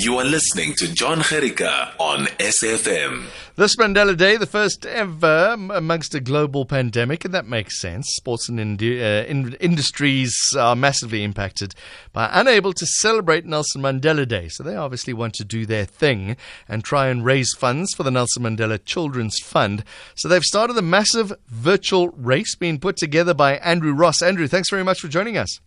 You are listening to John Jerica on SFM. This Mandela Day, the first ever amongst a global pandemic, and that makes sense. Sports and indi- uh, in- industries are massively impacted by unable to celebrate Nelson Mandela Day. So they obviously want to do their thing and try and raise funds for the Nelson Mandela Children's Fund. So they've started a massive virtual race being put together by Andrew Ross. Andrew, thanks very much for joining us.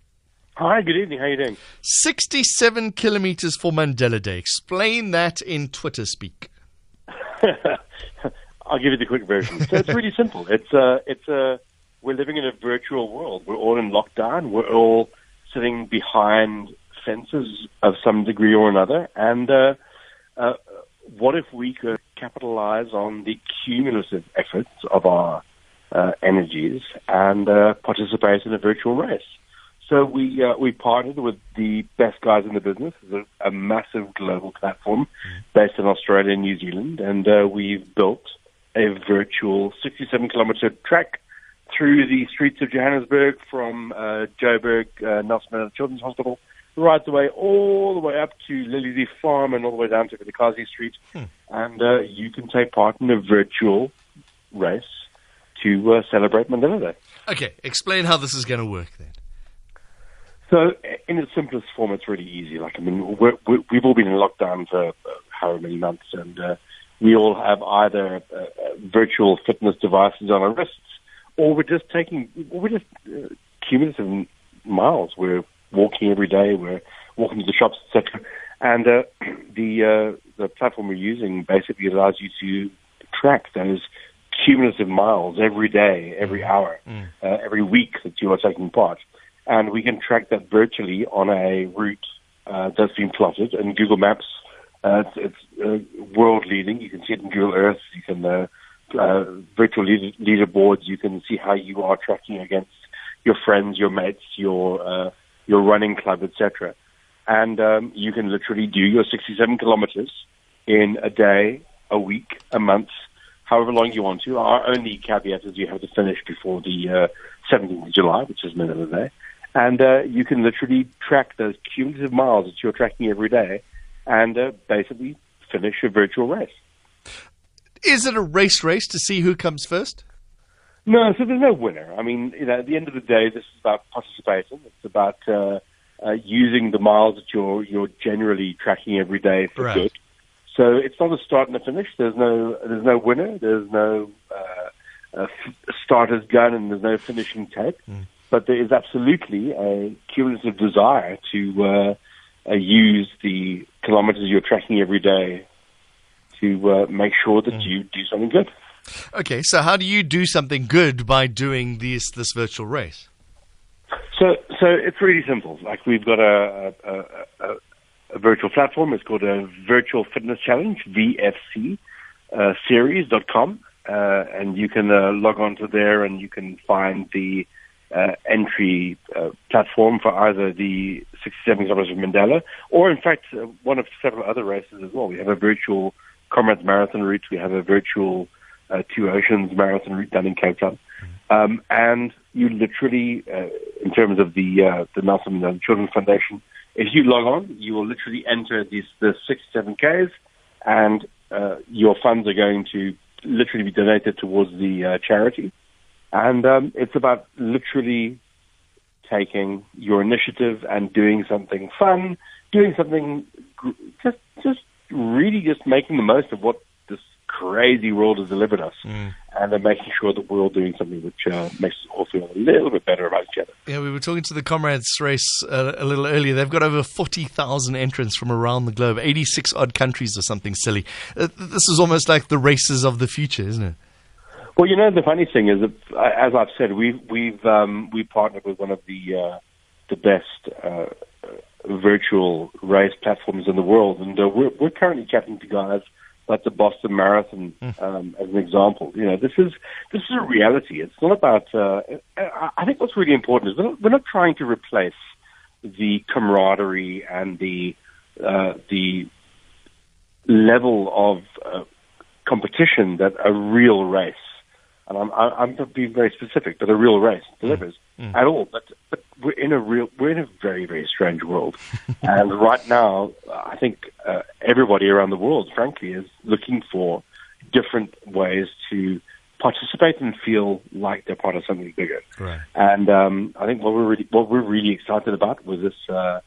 Hi, good evening. How are you doing? 67 kilometers for Mandela Day. Explain that in Twitter speak. I'll give you the quick version. So it's really simple. It's uh, it's uh, we're living in a virtual world. We're all in lockdown. We're all sitting behind fences of some degree or another. And uh, uh, what if we could capitalize on the cumulative efforts of our uh, energies and uh, participate in a virtual race? So we uh, we partnered with the best guys in the business. It's a, a massive global platform based in Australia and New Zealand, and uh, we've built a virtual 67 kilometer track through the streets of Johannesburg from uh, Joburg, uh, Nelson Mandela Children's Hospital, right the way all the way up to Liliesleaf Farm and all the way down to Vilakazi Street, Hmm. and uh, you can take part in a virtual race to uh, celebrate Mandela Day. Okay, explain how this is going to work then. So, in its simplest form, it's really easy. Like, I mean, we we've all been in lockdown for uh, however many months, and uh, we all have either uh, uh, virtual fitness devices on our wrists, or we're just taking, we're just uh, cumulative miles. We're walking every day. We're walking to the shops, etc. And uh, the uh, the platform we're using basically allows you to track those cumulative miles every day, every hour, uh, every week that you are taking part and we can track that virtually on a route uh, that's been plotted in Google Maps. Uh, it's it's uh, world leading. You can see it in Google Earth. You can uh, uh, virtual leader, leaderboards. You can see how you are tracking against your friends, your mates, your uh, your running club, etc. And um, you can literally do your 67 kilometers in a day, a week, a month, however long you want to. Our only caveat is you have to finish before the uh, 17th of July, which is Mandela Day. And uh, you can literally track those cumulative miles that you're tracking every day and uh, basically finish a virtual race. Is it a race race to see who comes first? No, so there's no winner. I mean, you know, at the end of the day, this is about participating. It's about uh, uh, using the miles that you're you're generally tracking every day for Right. good. So it's not a start and a finish. There's no there's no winner. There's no uh, f- starter's gun, and there's no finishing tape. But there is absolutely a cumulative desire to uh, uh, use the kilometers you're tracking every day to uh, make sure that you do something good. Okay, so how do you do something good by doing this this virtual race? So, so it's really simple. Like we've got a, a, a, a virtual platform. It's called a Virtual Fitness Challenge, VFC, uh, series.com. Uh, and you can uh, log on to there and you can find the uh, entry uh, platform for either the 67 kilometers of Mandela or, in fact, uh, one of several other races as well. We have a virtual Comrades Marathon route. We have a virtual uh, Two Oceans Marathon route down in Cape Town. Um, and you literally, uh, in terms of the uh, the Nelson Mandela Children's Foundation, if you log on, you will literally enter these the 67 Ks, and your funds are going to literally be donated towards the charity. And um, it's about literally taking your initiative and doing something fun, doing something gr- just just really just making the most of what this crazy world has delivered us, and then making sure that we're all doing something which uh, makes us all feel a little bit better about each other. Yeah, we were talking to the Comrades race uh, a little earlier. They've got over 40,000 entrants from around the globe, 86 odd countries or something silly. Uh, this is almost like the races of the future, isn't it? Well, you know, the funny thing is that, uh, as I've said, we've we've um, we partnered with one of the uh, the best uh, uh, virtual race platforms in the world, and uh, we're we're currently chatting to guys like the Boston Marathon um, as an example. You know, this is this is a reality. It's not about. Uh, I I think what's really important is we're not, we're not trying to replace the camaraderie and the uh, the level of uh, competition that a real race, and I'm, I'm being very specific, but a real race delivers at all. But but we're in a real we're in a very very strange world, and right now I think uh, everybody around the world, frankly, is looking for different ways to participate and feel like they're part of something bigger. Right. And um, I think what we're really what we're really excited about with this uh,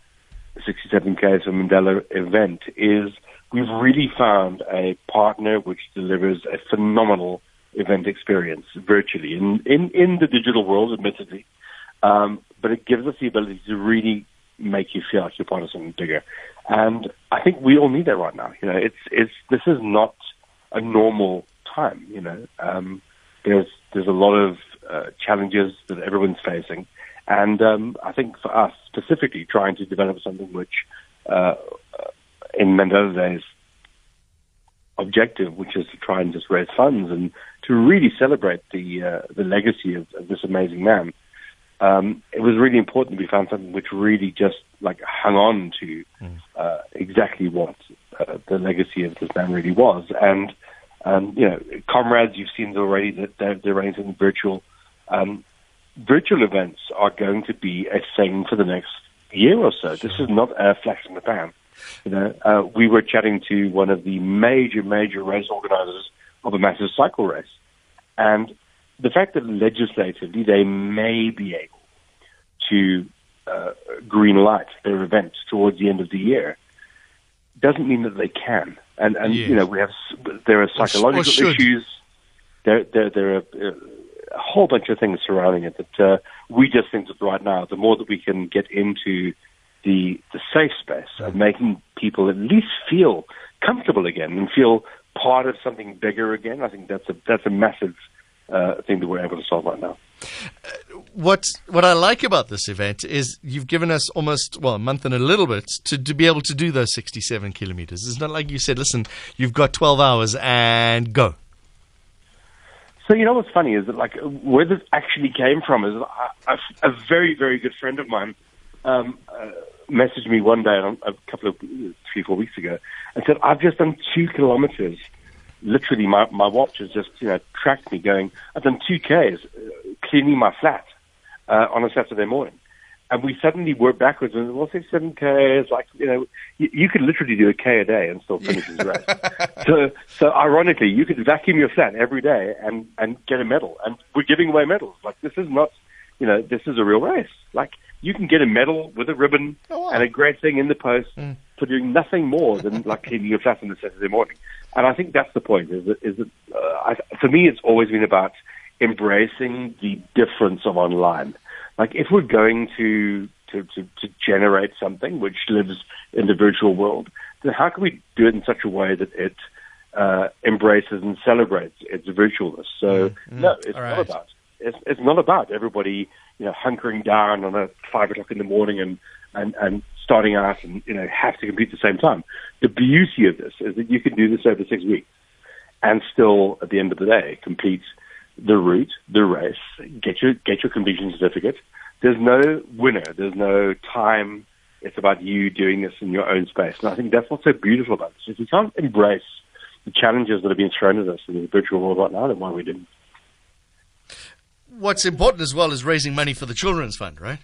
67K of Mandela event is we've really found a partner which delivers a phenomenal event experience virtually in in, in the digital world, admittedly, um, but it gives us the ability to really make you feel like you're part of something bigger. And I think we all need that right now. You know, it's it's this is not a normal time. You know, um, there's there's a lot of uh, challenges that everyone's facing, and um, I think for us specifically, trying to develop something which, uh, in Mandela Day's objective, which is to try and just raise funds and to really celebrate the uh, the legacy of, of this amazing man. Um, it was really important we found something which really just like hung on to uh, exactly what uh, the legacy of this man really was. And um, you know, comrades, you've seen already that they're, they're running some virtual um, virtual events are going to be a thing for the next year or so. This is not a flash in the pan. You know, uh, we were chatting to one of the major, major race organizers of a massive cycle race, and the fact that legislatively they may be able to uh, green light their event towards the end of the year doesn't mean that they can. And and Yes. you know we have there are psychological issues. There there there are uh, a whole bunch of things surrounding it that uh, we just think that right now the more that we can get into the the safe space of making people at least feel comfortable again and feel part of something bigger again. I think that's a that's a massive uh, thing that we're able to solve right now. what what I like about this event is you've given us almost well a month and a little bit to, to be able to do those 67 kilometers. It's not like you said, listen, you've got 12 hours and go. So you know what's funny is that like where this actually came from is a, a, a very very good friend of mine um, uh, messaged me one day um, a couple of three four weeks ago and said I've just done two kilometers. Literally, my my watch has just you know tracked me going. I've done two k's uh, cleaning my flat uh, on a Saturday morning. And we suddenly worked backwards and well, six, seven K is like, you know, you, you could literally do a K a day and still finish his race. so, so ironically, you could vacuum your flat every day and, and get a medal. And we're giving away medals. Like, this is not, you know, this is a real race. Like, you can get a medal with a ribbon Oh, wow. and a great thing in the post for doing nothing more than like cleaning your flat on a Saturday morning. And I think that's the point. Is that, is that uh, I, for me, it's always been about embracing the difference of online. Like if we're going to to, to, to generate something which lives in the virtual world, then how can we do it in such a way that it uh, embraces and celebrates its virtualness? So no, it's All not about it's, it's not about everybody you know hunkering down on a five o'clock in the morning and and and starting out and you know have to compete at the same time. The beauty of this is that you can do this over six weeks and still at the end of the day complete the route, the race, get your get your completion certificate. There's no winner, there's no time. It's about you doing this in your own space. And I think that's what's so beautiful about this. If we can't embrace the challenges that are being thrown at us in the virtual world right now, then why are we doing? What's important as well is raising money for the Children's Fund, right?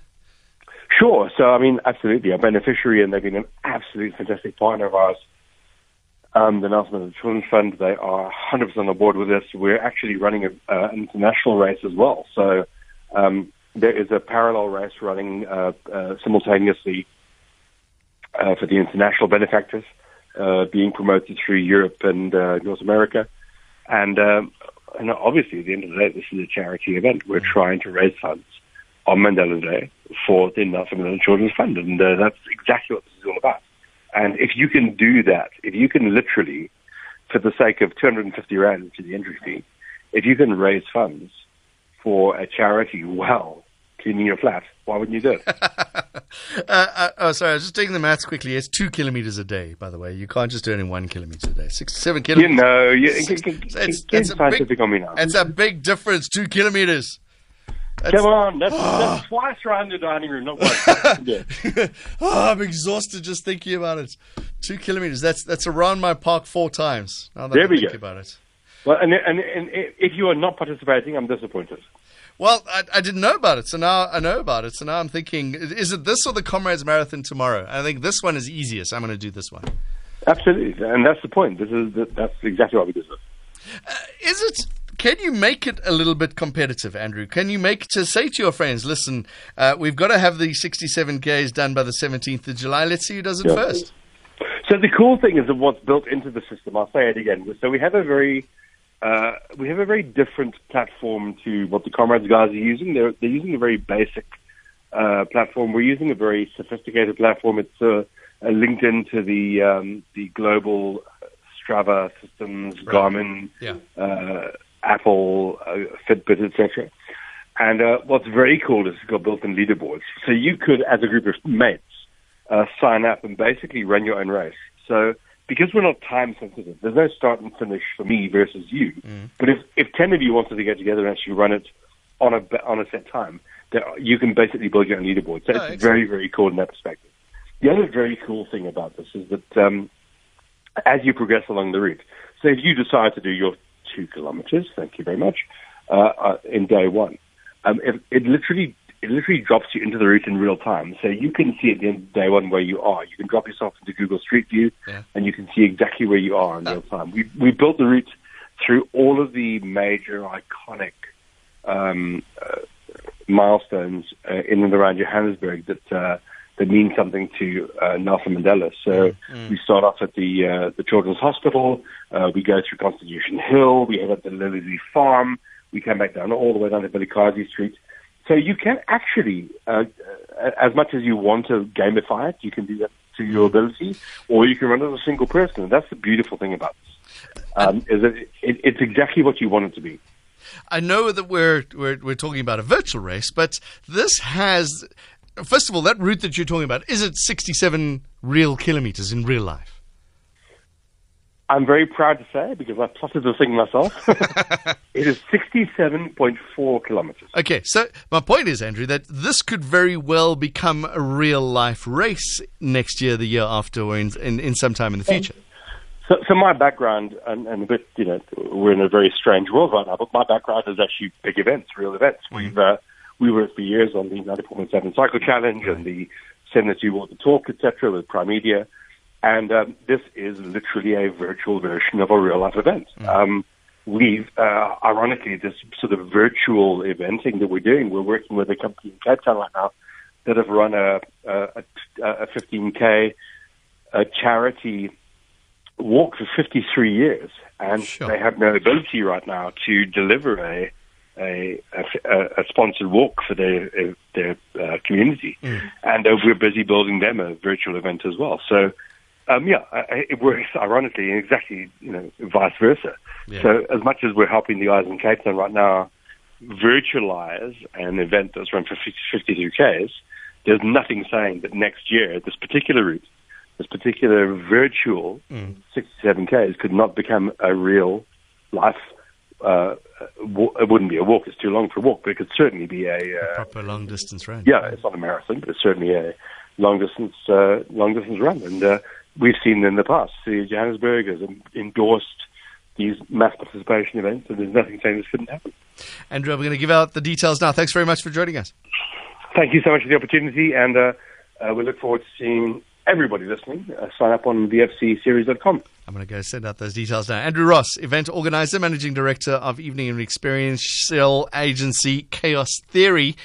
Sure. So, I mean, absolutely. A beneficiary, and they've been an absolute fantastic partner of ours. Um, the Nelson Mandela Children's Fund, they are 100% on board with this. We're actually running a, uh, an international race as well. So, um, there is a parallel race running uh, uh, simultaneously uh, for the international benefactors, uh, being promoted through Europe and uh, North America. And, um, and obviously, at the end of the day, this is a charity event. We're trying to raise funds on Mandela Day for the Nelson Mandela Children's Fund, and uh, that's exactly what this is all about. And if you can do that, if you can literally, for the sake of 250 rand to the entry fee, if you can raise funds for a charity while cleaning your flat, why wouldn't you do it? Uh, uh, oh, sorry, I was just doing the maths quickly. It's two kilometers a day, by the way. You can't just do it in one kilometer a day. Six, seven kilometers. know, you, Six- get, get, it's- it's a big- on me now. It's a big difference. Two kilometers. Come on, that's, that's twice around the dining room, not once. Oh, I'm exhausted just thinking about it. Two kilometers. That's that's around my park four times. Now that There I we think go. about it. Well, and, and, and if you are not participating, I'm disappointed. Well, I, I, didn't know about it, so now I know about it. So now I'm thinking, is it this or the Comrades Marathon tomorrow? I think this one is easiest. I'm going to do this one. Absolutely, and that's the point. This is that's exactly what we do. Uh, is it? Can you make it a little bit competitive, Andrew? Can you make to say to your friends, listen, uh, we've got to have the 67 Ks done by the 17th of July. Let's see who does it yeah. first. So the cool thing is that what's built into the system. I'll say it again. So we have a very uh, we have a very different platform to what the comrades guys are using. They're they're using a very basic uh, platform. We're using a very sophisticated platform. It's uh, linked into the um, the global Strava systems, right. Garmin, yeah. Uh, Apple, uh, Fitbit, etc. And uh, what's very cool is it's got built-in leaderboards. So you could, as a group of mates, sign up and basically run your own race. So because we're not time sensitive, there's no start and finish for me versus you. Mm. But if, if 10 of you wanted to get together and actually run it on a, on a set time, you can basically build your own leaderboard. So oh, it's very, very cool in that perspective. The other very cool thing about this is that um, as you progress along the route, so if you decide to do your two kilometers, thank you very much, uh, uh, in day one, um, it, it literally it literally drops you into the route in real time. So you can see at the end of day one where you are. You can drop yourself into Google Street View, yeah. and you can see exactly where you are in real time. We we built the route through all of the major iconic um, uh, milestones uh, in and around Johannesburg that uh, that mean something to uh, Nelson Mandela. So mm. we start off at the uh, the Children's Hospital. Uh, we go through Constitution Hill. We head up to Lily Farm. We come back down all the way down to Billy Vilakazi Street so you can actually, uh, uh, as much as you want to gamify it, you can do that to your ability, or you can run it as a single person. And that's the beautiful thing about this, um, is that it, it, it's exactly what you want it to be. I know that we're, we're we're talking about a virtual race, but this has, first of all, that route that you're talking about is it 67 real kilometers in real life? I'm very proud to say, because I plotted the thing myself, it is 67.4 kilometers. Okay, so my point is, Andrew, that this could very well become a real life race next year, the year after, or in, in, in some time in the future. So, so my background, and, and a bit, you know, we're in a very strange world right now, but my background is actually big events, real events. Mm-hmm. We've, uh, we worked for years on the 94.7 Cycle Challenge and the 72 Walk the Talk, etc., with Primedia. And um, this is literally a virtual version of a real life event. Mm. Um, we've, uh, ironically, this sort of virtual eventing that we're doing, we're working with a company in Cape Town right now that have run a, a, a 15K a charity walk for 53 years. And sure. they have no ability right now to deliver a, a, a, a sponsored walk for their, their uh, community. Mm. And uh, we're busy building them a virtual event as well. So, um, yeah, it works ironically and exactly, you know, vice versa. Yeah. So as much as we're helping the guys in Cape Town right now virtualize an event that's run for 52 Ks, there's nothing saying that next year this particular route, this particular virtual mm. 67 Ks could not become a real life. Uh, it wouldn't be a walk; it's too long for a walk, but it could certainly be a, uh, a proper long distance run. Yeah, it's not a marathon, but it's certainly a long distance uh, long distance run, and uh, we've seen in the past. See, Johannesburg has endorsed these mass participation events, and there's nothing saying this couldn't happen. Andrew, we're going to give out the details now. Thanks very much for joining us. Thank you so much for the opportunity, and uh, uh, we look forward to seeing everybody listening uh, sign up on vfcseries.com. I'm going to go send out those details now. Andrew Ross, event organizer, managing director of evening and experiential agency Chaos Theory.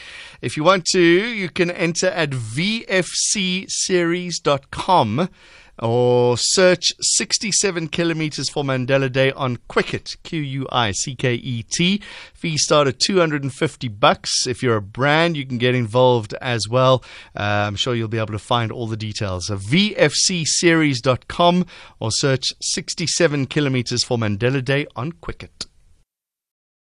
If you want to, you can enter at vfcseries.com or search 67 kilometers for Mandela Day on Quicket, Q U I C K E T. Fee start at 250 bucks. If you're a brand, you can get involved as well. Uh, I'm sure you'll be able to find all the details. of VFCseries.com or search 67 kilometers for Mandela Day on Quicket.